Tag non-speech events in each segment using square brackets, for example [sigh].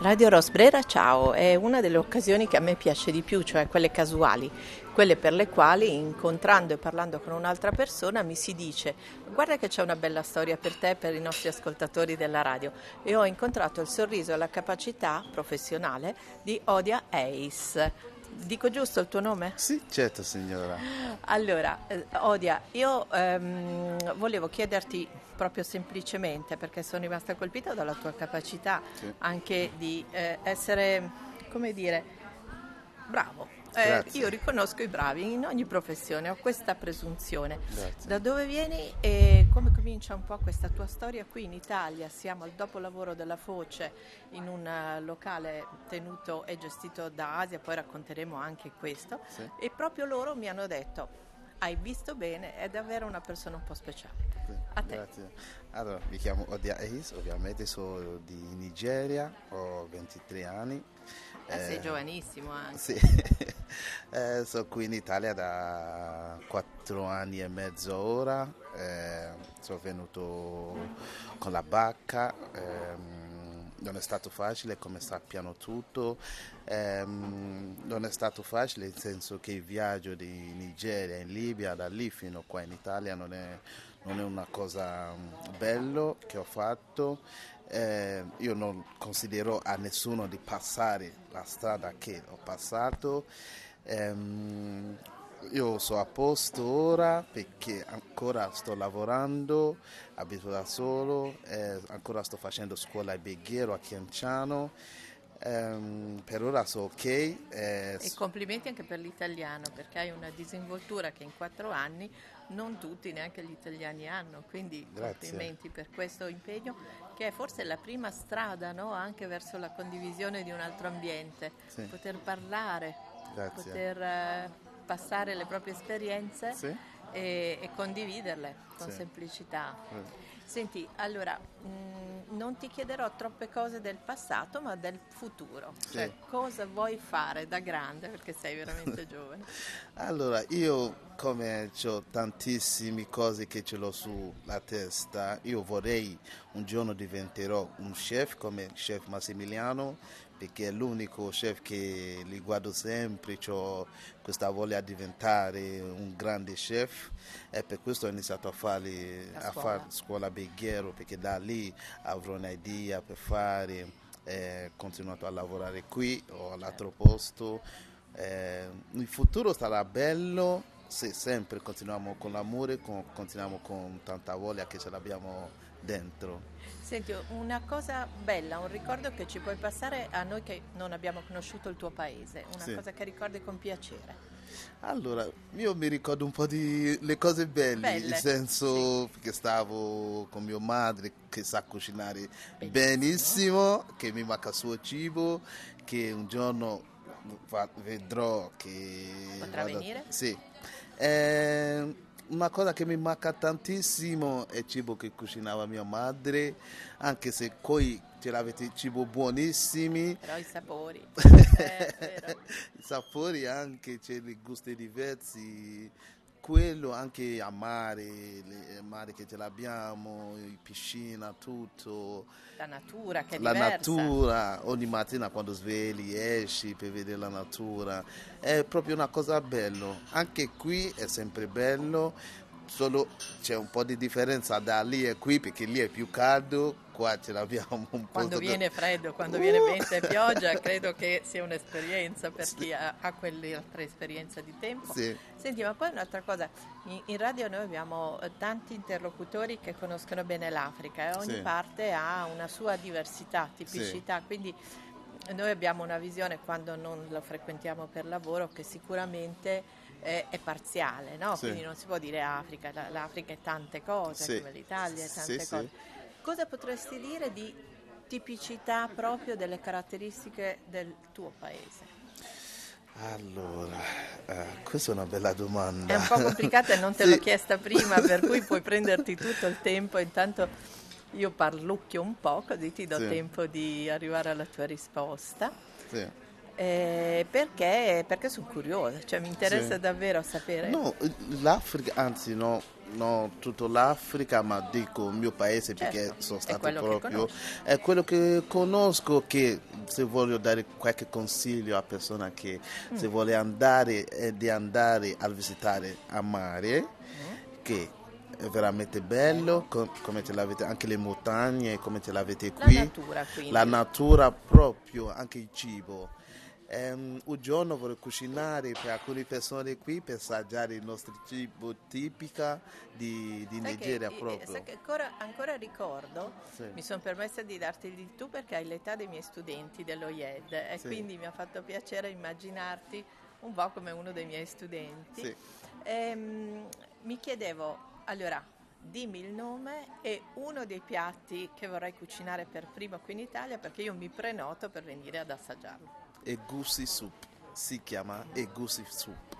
Radio Rosbrera, ciao, è una delle occasioni che a me piace di più, cioè quelle casuali, quelle per le quali incontrando e parlando con un'altra persona mi si dice guarda che c'è una bella storia per te e per i nostri ascoltatori della radio e ho incontrato il sorriso e la capacità professionale di Odia Ace. Dico giusto il tuo nome? Sì, certo signora. Allora, eh, Odia, io ehm, volevo chiederti proprio semplicemente, perché sono rimasta colpita dalla tua capacità sì. anche di eh, essere, come dire, bravo. Eh, io riconosco i bravi in ogni professione, ho questa presunzione. Grazie. Da dove vieni e come comincia un po' questa tua storia qui in Italia? Siamo al dopolavoro della Foce in un uh, locale tenuto e gestito da Asia, poi racconteremo anche questo. Sì. E proprio loro mi hanno detto hai visto bene, è davvero una persona un po' speciale. A te. Grazie. Allora, mi chiamo Odia Eis, ovviamente sono di Nigeria, ho 23 anni. Eh, eh, sei giovanissimo anche. Sì, [laughs] eh, sono qui in Italia da 4 anni e mezzo ora, eh, sono venuto con la bacca. Ehm, non è stato facile come sappiamo tutto, ehm, non è stato facile nel senso che il viaggio di Nigeria in Libia da lì fino qua in Italia non è, non è una cosa mm, bella che ho fatto. Eh, io non considero a nessuno di passare la strada che ho passato. Eh, io sono a posto ora perché ancora sto lavorando, abito da solo, eh, ancora sto facendo scuola a Beghiero a Chianciano. Um, per ora sono ok. Eh, e complimenti anche per l'italiano perché hai una disinvoltura che in quattro anni non tutti, neanche gli italiani hanno, quindi Grazie. complimenti per questo impegno che è forse la prima strada no? anche verso la condivisione di un altro ambiente, sì. poter parlare, Grazie. poter... Eh, passare le proprie esperienze sì. e, e, condividerle con sì. semplicità. Sì. Senti, allora, mh, mm, non ti chiederò troppe cose del passato, ma del futuro. Cioè, cosa vuoi fare da grande, perché sei veramente [laughs] giovane? Allora, io come ho tantissime cose che ce l'ho sulla testa, io vorrei un giorno diventerò un chef come chef Massimiliano perché è l'unico chef che li guardo sempre, ho questa voglia di diventare un grande chef. E per questo ho iniziato a fare, a fare scuola Beghiero perché da lì avrò un'idea per fare, eh, continuato a lavorare qui o all'altro posto. Eh, il futuro sarà bello se sempre continuiamo con l'amore, con, continuiamo con tanta voglia che ce l'abbiamo dentro. Senti, una cosa bella, un ricordo che ci puoi passare a noi che non abbiamo conosciuto il tuo paese, una sì. cosa che ricordi con piacere. Allora, io mi ricordo un po' di le cose belle, belle. nel senso sì. che stavo con mia madre che sa cucinare benissimo. benissimo, che mi manca il suo cibo, che un giorno vedrò che... Potrà vado... venire? Sì. Eh, una cosa che mi manca tantissimo è il cibo che cucinava mia madre, anche se poi ce l'avete cibo buonissimi. Però i sapori. [laughs] I sapori anche, c'è dei gusti diversi quello anche a mare, le mare che ce l'abbiamo, piscina, tutto. La natura che è La diversa. natura, ogni mattina quando svegli esci per vedere la natura, è proprio una cosa bella. Anche qui è sempre bello, solo c'è un po' di differenza da lì e qui perché lì è più caldo, qua ce l'abbiamo un po'. Quando viene da... freddo, quando uh! viene vento e pioggia, credo che sia un'esperienza per sì. chi ha, ha quell'altra esperienza di tempo. Sì. Senti, ma poi un'altra cosa, in, in, radio noi abbiamo eh, tanti interlocutori che conoscono bene l'Africa e ogni sì. parte ha una sua diversità, tipicità, quindi noi abbiamo una visione quando non lo frequentiamo per lavoro che sicuramente è, è parziale, no? sì. quindi non si può dire Africa, l'Africa è tante cose, sì. come l'Italia è tante sì, cose. Cosa potresti dire di tipicità proprio delle caratteristiche del tuo paese? Allora, eh, questa è una bella domanda. È un po' complicata e non te [laughs] l'ho chiesta prima, per cui puoi [laughs] prenderti tutto il tempo, intanto io parlucchio un po', così ti do tempo di arrivare alla tua risposta. Sì. Eh, perché, perché sono curiosa, cioè mi interessa sì. davvero sapere. No, l'Africa, anzi no, no, tutta l'Africa, ma dico il mio paese perché certo, sono stato è proprio... È quello che conosco che se voglio dare qualche consiglio a persona che mm. se vuole andare eh, di andare a visitare a mare, mm. che è veramente bello, come ce l'avete, anche le montagne, come ce l'avete qui. La natura, quindi. La natura proprio, anche il cibo Um, un giorno vorrei cucinare per alcune persone qui per assaggiare il nostro cibo tipico di, di Nigeria che, proprio. Sai che ancora, ancora ricordo, sì. mi sono permessa di darti il tu perché hai l'età dei miei studenti dello IED e sì. quindi mi ha fatto piacere immaginarti un po' come uno dei miei studenti. Sì. E, um, mi chiedevo, allora, dimmi il nome e uno dei piatti che vorrei cucinare per primo qui in Italia perché io mi prenoto per venire ad assaggiarlo. Egusi Soup, si chiama Egusi Soup.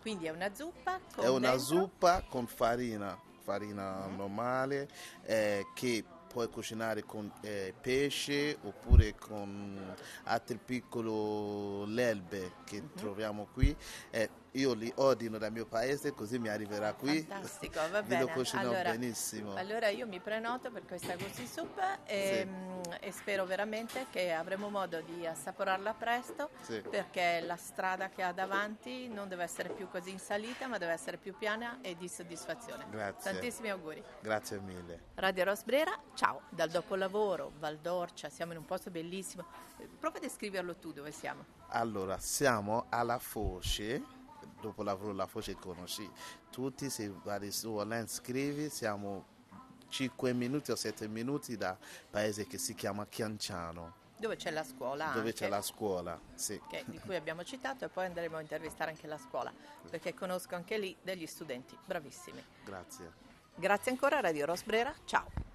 Quindi è una zuppa con È una dentro? zuppa con farina, farina mm. normale eh, che puoi cucinare con eh, pesce oppure con altri piccoli l'elbe che mm-hmm. troviamo qui. Eh, io li ordino dal mio paese così mi arriverà qui. Fantastico, va [laughs] bene. lo cucino allora, benissimo. Allora io mi prenoto per questa Gusti Soup e, sì. Mm, e, spero veramente che avremo modo di assaporarla presto sì. perché la strada che ha davanti non deve essere più così in salita ma deve essere più piana e di soddisfazione. Grazie. Tantissimi auguri. Grazie mille. Radio Rosbrera, ciao, dal dopolavoro, Valdorcia, siamo in un posto bellissimo. Prova a descriverlo tu dove siamo. Allora, siamo alla Foce dopo lavoro la voce conosci tutti, se vai su online scrivi, siamo 5 minuti o 7 minuti da paese che si chiama Chianciano. Dove c'è la scuola? Dove anche, c'è la scuola, sì. Che, di cui abbiamo citato e poi andremo a intervistare anche la scuola, perché conosco anche lì degli studenti bravissimi. Grazie. Grazie ancora Radio Rosbrera, ciao.